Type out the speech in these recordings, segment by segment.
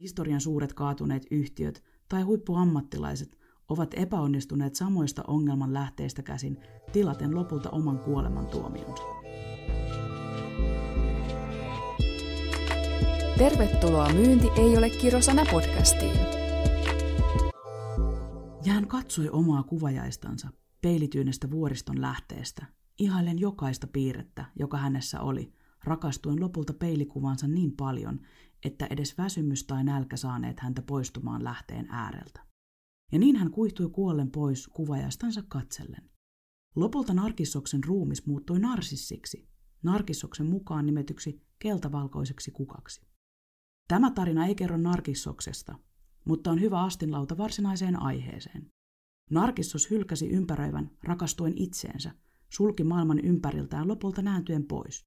historian suuret kaatuneet yhtiöt tai huippuammattilaiset ovat epäonnistuneet samoista ongelman lähteistä käsin tilaten lopulta oman kuoleman tuomionsa. Tervetuloa Myynti ei ole kirosana podcastiin. Ja hän katsoi omaa kuvajaistansa peilityynestä vuoriston lähteestä, ihailen jokaista piirrettä, joka hänessä oli, rakastuen lopulta peilikuvansa niin paljon, että edes väsymys tai nälkä saaneet häntä poistumaan lähteen ääreltä. Ja niin hän kuihtui kuollen pois kuvajastansa katsellen. Lopulta Narkissoksen ruumis muuttui narsissiksi, Narkissoksen mukaan nimetyksi keltavalkoiseksi kukaksi. Tämä tarina ei kerro Narkissoksesta, mutta on hyvä astinlauta varsinaiseen aiheeseen. Narkissos hylkäsi ympäröivän rakastuen itseensä, sulki maailman ympäriltään lopulta nääntyen pois.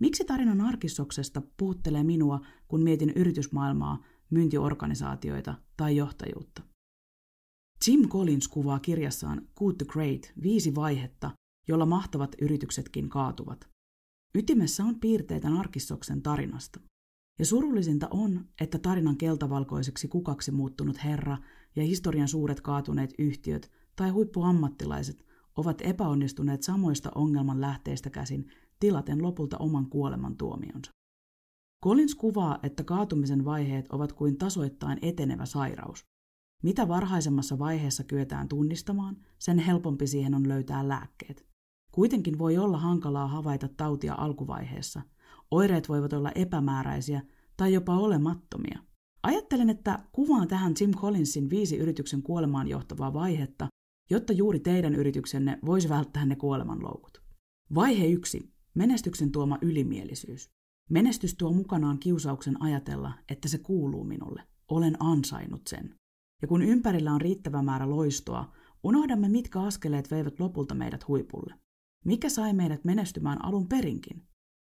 Miksi tarina Narkissoksesta puhuttelee minua, kun mietin yritysmaailmaa, myyntiorganisaatioita tai johtajuutta? Jim Collins kuvaa kirjassaan Good to Great viisi vaihetta, jolla mahtavat yrityksetkin kaatuvat. Ytimessä on piirteitä Narkissoksen tarinasta. Ja surullisinta on, että tarinan keltavalkoiseksi kukaksi muuttunut herra ja historian suuret kaatuneet yhtiöt tai huippuammattilaiset ovat epäonnistuneet samoista ongelman lähteistä käsin tilaten lopulta oman kuoleman tuomionsa. Collins kuvaa, että kaatumisen vaiheet ovat kuin tasoittain etenevä sairaus. Mitä varhaisemmassa vaiheessa kyetään tunnistamaan, sen helpompi siihen on löytää lääkkeet. Kuitenkin voi olla hankalaa havaita tautia alkuvaiheessa. Oireet voivat olla epämääräisiä tai jopa olemattomia. Ajattelen, että kuvaan tähän Jim Collinsin viisi yrityksen kuolemaan johtavaa vaihetta, jotta juuri teidän yrityksenne voisi välttää ne kuolemanloukut. Vaihe 1. Menestyksen tuoma ylimielisyys. Menestys tuo mukanaan kiusauksen ajatella, että se kuuluu minulle. Olen ansainnut sen. Ja kun ympärillä on riittävä määrä loistoa, unohdamme, mitkä askeleet veivät lopulta meidät huipulle. Mikä sai meidät menestymään alun perinkin?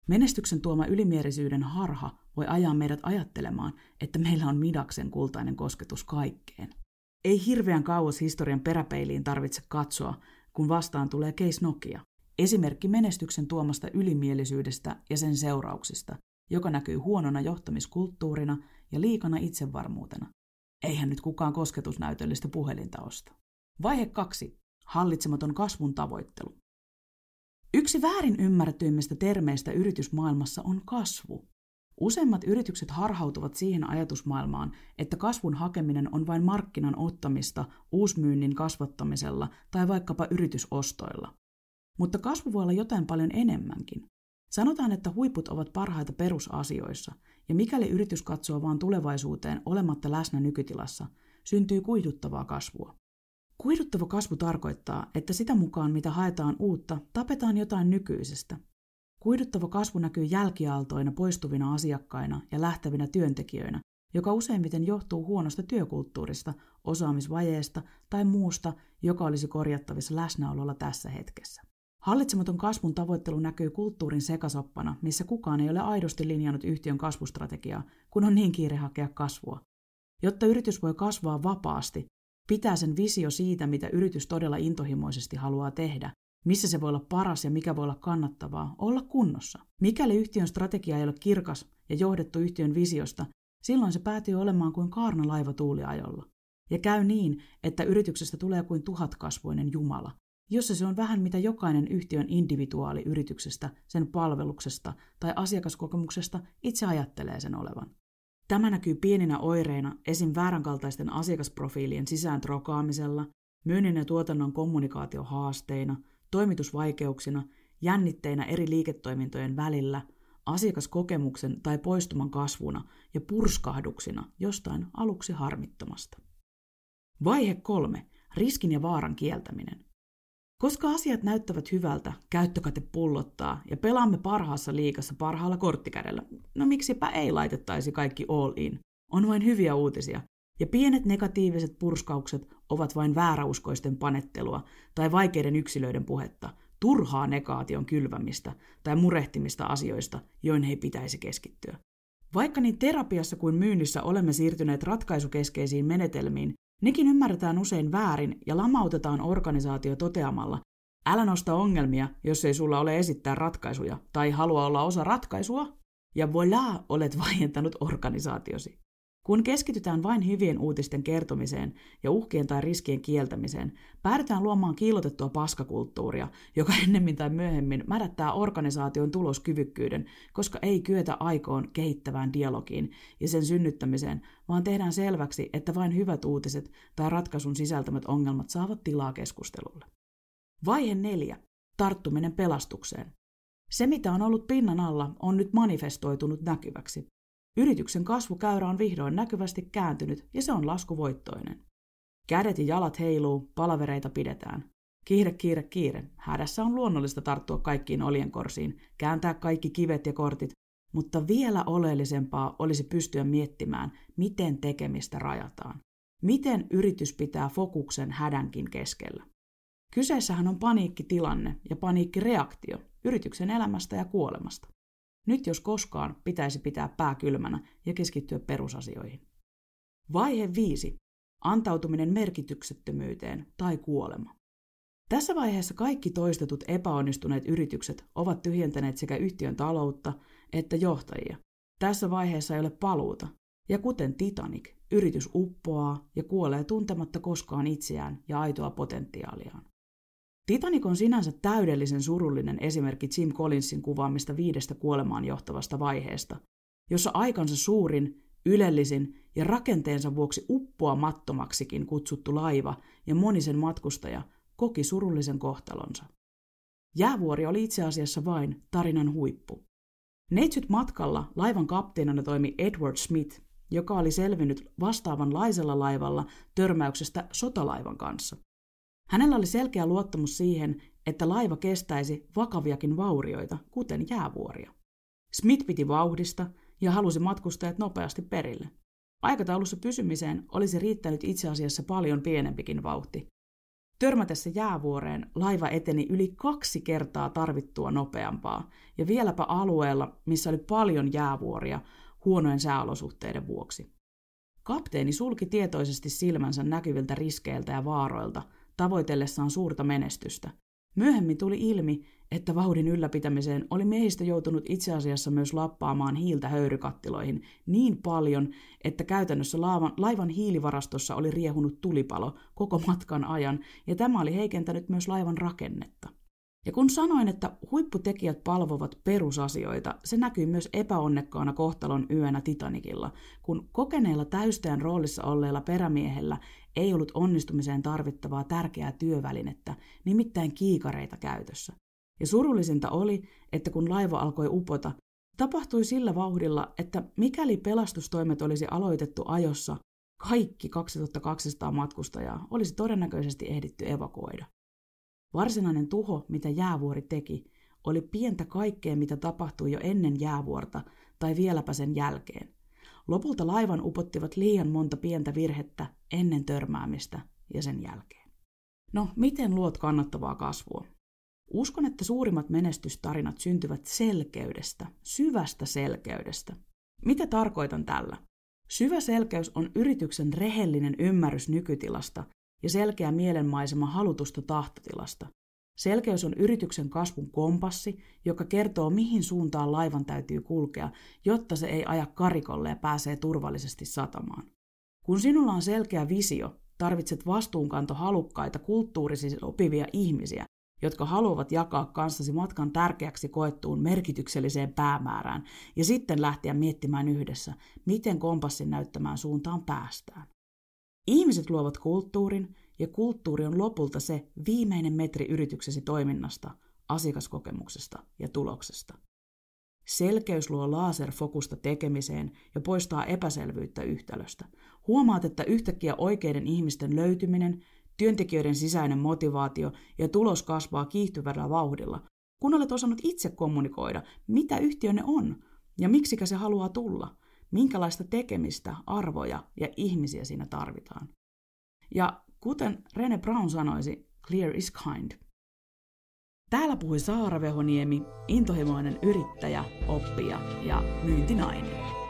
Menestyksen tuoma ylimielisyyden harha voi ajaa meidät ajattelemaan, että meillä on midaksen kultainen kosketus kaikkeen. Ei hirveän kauas historian peräpeiliin tarvitse katsoa, kun vastaan tulee Case Nokia. Esimerkki menestyksen tuomasta ylimielisyydestä ja sen seurauksista, joka näkyy huonona johtamiskulttuurina ja liikana itsevarmuutena. Eihän nyt kukaan kosketusnäytöllistä puhelinta osta. Vaihe kaksi. Hallitsematon kasvun tavoittelu. Yksi väärin ymmärretyimmistä termeistä yritysmaailmassa on kasvu. Useimmat yritykset harhautuvat siihen ajatusmaailmaan, että kasvun hakeminen on vain markkinan ottamista uusmyynnin kasvattamisella tai vaikkapa yritysostoilla. Mutta kasvu voi olla jotain paljon enemmänkin. Sanotaan, että huiput ovat parhaita perusasioissa, ja mikäli yritys katsoo vain tulevaisuuteen olematta läsnä nykytilassa, syntyy kuiduttavaa kasvua. Kuiduttava kasvu tarkoittaa, että sitä mukaan mitä haetaan uutta, tapetaan jotain nykyisestä. Kuiduttava kasvu näkyy jälkiaaltoina poistuvina asiakkaina ja lähtevinä työntekijöinä, joka useimmiten johtuu huonosta työkulttuurista, osaamisvajeesta tai muusta, joka olisi korjattavissa läsnäololla tässä hetkessä. Hallitsematon kasvun tavoittelu näkyy kulttuurin sekasoppana, missä kukaan ei ole aidosti linjannut yhtiön kasvustrategiaa, kun on niin kiire hakea kasvua. Jotta yritys voi kasvaa vapaasti, pitää sen visio siitä, mitä yritys todella intohimoisesti haluaa tehdä, missä se voi olla paras ja mikä voi olla kannattavaa, olla kunnossa. Mikäli yhtiön strategia ei ole kirkas ja johdettu yhtiön visiosta, silloin se päätyy olemaan kuin kaarna laiva tuuliajolla. Ja käy niin, että yrityksestä tulee kuin tuhatkasvoinen Jumala, jossa se on vähän mitä jokainen yhtiön individuaali yrityksestä, sen palveluksesta tai asiakaskokemuksesta itse ajattelee sen olevan. Tämä näkyy pieninä oireina esim. vääränkaltaisten asiakasprofiilien sisään trokaamisella, myynnin ja tuotannon kommunikaatiohaasteina, toimitusvaikeuksina, jännitteinä eri liiketoimintojen välillä, asiakaskokemuksen tai poistuman kasvuna ja purskahduksina jostain aluksi harmittomasta. Vaihe kolme. Riskin ja vaaran kieltäminen. Koska asiat näyttävät hyvältä, käyttökate pullottaa ja pelaamme parhaassa liikassa parhaalla korttikädellä, no miksipä ei laitettaisi kaikki all in. On vain hyviä uutisia. Ja pienet negatiiviset purskaukset ovat vain vääräuskoisten panettelua tai vaikeiden yksilöiden puhetta, turhaa negaation kylvämistä tai murehtimista asioista, joihin ei pitäisi keskittyä. Vaikka niin terapiassa kuin myynnissä olemme siirtyneet ratkaisukeskeisiin menetelmiin, Nekin ymmärretään usein väärin ja lamautetaan organisaatio toteamalla, älä nosta ongelmia, jos ei sulla ole esittää ratkaisuja tai halua olla osa ratkaisua, ja voilà, olet vaientanut organisaatiosi. Kun keskitytään vain hyvien uutisten kertomiseen ja uhkien tai riskien kieltämiseen, päädytään luomaan kiilotettua paskakulttuuria, joka ennemmin tai myöhemmin mädättää organisaation tuloskyvykkyyden, koska ei kyetä aikoon kehittävään dialogiin ja sen synnyttämiseen, vaan tehdään selväksi, että vain hyvät uutiset tai ratkaisun sisältämät ongelmat saavat tilaa keskustelulle. Vaihe neljä. Tarttuminen pelastukseen. Se, mitä on ollut pinnan alla, on nyt manifestoitunut näkyväksi. Yrityksen kasvukäyrä on vihdoin näkyvästi kääntynyt ja se on laskuvoittoinen. Kädet ja jalat heiluu, palavereita pidetään. Kiire, kiire, kiire. Hädässä on luonnollista tarttua kaikkiin oljenkorsiin, kääntää kaikki kivet ja kortit, mutta vielä oleellisempaa olisi pystyä miettimään, miten tekemistä rajataan. Miten yritys pitää fokuksen hädänkin keskellä. Kyseessähän on paniikkitilanne ja paniikkireaktio yrityksen elämästä ja kuolemasta. Nyt jos koskaan pitäisi pitää pää kylmänä ja keskittyä perusasioihin. Vaihe 5. Antautuminen merkityksettömyyteen tai kuolema. Tässä vaiheessa kaikki toistetut epäonnistuneet yritykset ovat tyhjentäneet sekä yhtiön taloutta että johtajia. Tässä vaiheessa ei ole paluuta, ja kuten Titanic, yritys uppoaa ja kuolee tuntematta koskaan itseään ja aitoa potentiaaliaan. Titanic on sinänsä täydellisen surullinen esimerkki Jim Collinsin kuvaamista viidestä kuolemaan johtavasta vaiheesta, jossa aikansa suurin, ylellisin ja rakenteensa vuoksi uppoamattomaksikin kutsuttu laiva ja monisen matkustaja koki surullisen kohtalonsa. Jäävuori oli itse asiassa vain tarinan huippu. Neitsyt matkalla laivan kapteenina toimi Edward Smith, joka oli selvinnyt vastaavanlaisella laivalla törmäyksestä sotalaivan kanssa – Hänellä oli selkeä luottamus siihen, että laiva kestäisi vakaviakin vaurioita, kuten jäävuoria. Smith piti vauhdista ja halusi matkustajat nopeasti perille. Aikataulussa pysymiseen olisi riittänyt itse asiassa paljon pienempikin vauhti. Törmätessä jäävuoreen laiva eteni yli kaksi kertaa tarvittua nopeampaa, ja vieläpä alueella, missä oli paljon jäävuoria huonojen sääolosuhteiden vuoksi. Kapteeni sulki tietoisesti silmänsä näkyviltä riskeiltä ja vaaroilta – tavoitellessaan suurta menestystä. Myöhemmin tuli ilmi, että vauhdin ylläpitämiseen oli miehistä joutunut itse asiassa myös lappaamaan hiiltä höyrykattiloihin niin paljon, että käytännössä laivan, laivan hiilivarastossa oli riehunut tulipalo koko matkan ajan, ja tämä oli heikentänyt myös laivan rakennetta. Ja kun sanoin, että huipputekijät palvovat perusasioita, se näkyy myös epäonnekkaana kohtalon yönä Titanikilla, kun kokeneella täystäjän roolissa olleella perämiehellä ei ollut onnistumiseen tarvittavaa tärkeää työvälinettä, nimittäin kiikareita käytössä. Ja surullisinta oli, että kun laiva alkoi upota, tapahtui sillä vauhdilla, että mikäli pelastustoimet olisi aloitettu ajossa, kaikki 2200 matkustajaa olisi todennäköisesti ehditty evakuoida. Varsinainen tuho, mitä jäävuori teki, oli pientä kaikkea, mitä tapahtui jo ennen jäävuorta tai vieläpä sen jälkeen. Lopulta laivan upottivat liian monta pientä virhettä ennen törmäämistä ja sen jälkeen. No, miten luot kannattavaa kasvua? Uskon, että suurimmat menestystarinat syntyvät selkeydestä, syvästä selkeydestä. Mitä tarkoitan tällä? Syvä selkeys on yrityksen rehellinen ymmärrys nykytilasta ja selkeä mielenmaisema halutusta tahtotilasta. Selkeys on yrityksen kasvun kompassi, joka kertoo, mihin suuntaan laivan täytyy kulkea, jotta se ei aja karikolle ja pääsee turvallisesti satamaan. Kun sinulla on selkeä visio, tarvitset vastuunkanto halukkaita kulttuurisesti opivia ihmisiä, jotka haluavat jakaa kanssasi matkan tärkeäksi koettuun merkitykselliseen päämäärään ja sitten lähteä miettimään yhdessä, miten kompassin näyttämään suuntaan päästään. Ihmiset luovat kulttuurin, ja kulttuuri on lopulta se viimeinen metri yrityksesi toiminnasta, asiakaskokemuksesta ja tuloksesta. Selkeys luo laserfokusta tekemiseen ja poistaa epäselvyyttä yhtälöstä. Huomaat, että yhtäkkiä oikeiden ihmisten löytyminen, työntekijöiden sisäinen motivaatio ja tulos kasvaa kiihtyvällä vauhdilla, kun olet osannut itse kommunikoida, mitä yhtiönne on ja miksikä se haluaa tulla, minkälaista tekemistä, arvoja ja ihmisiä siinä tarvitaan. Ja kuten Rene Brown sanoisi, clear is kind. Täällä puhui Saara Vehoniemi, intohimoinen yrittäjä, oppija ja myyntinainen.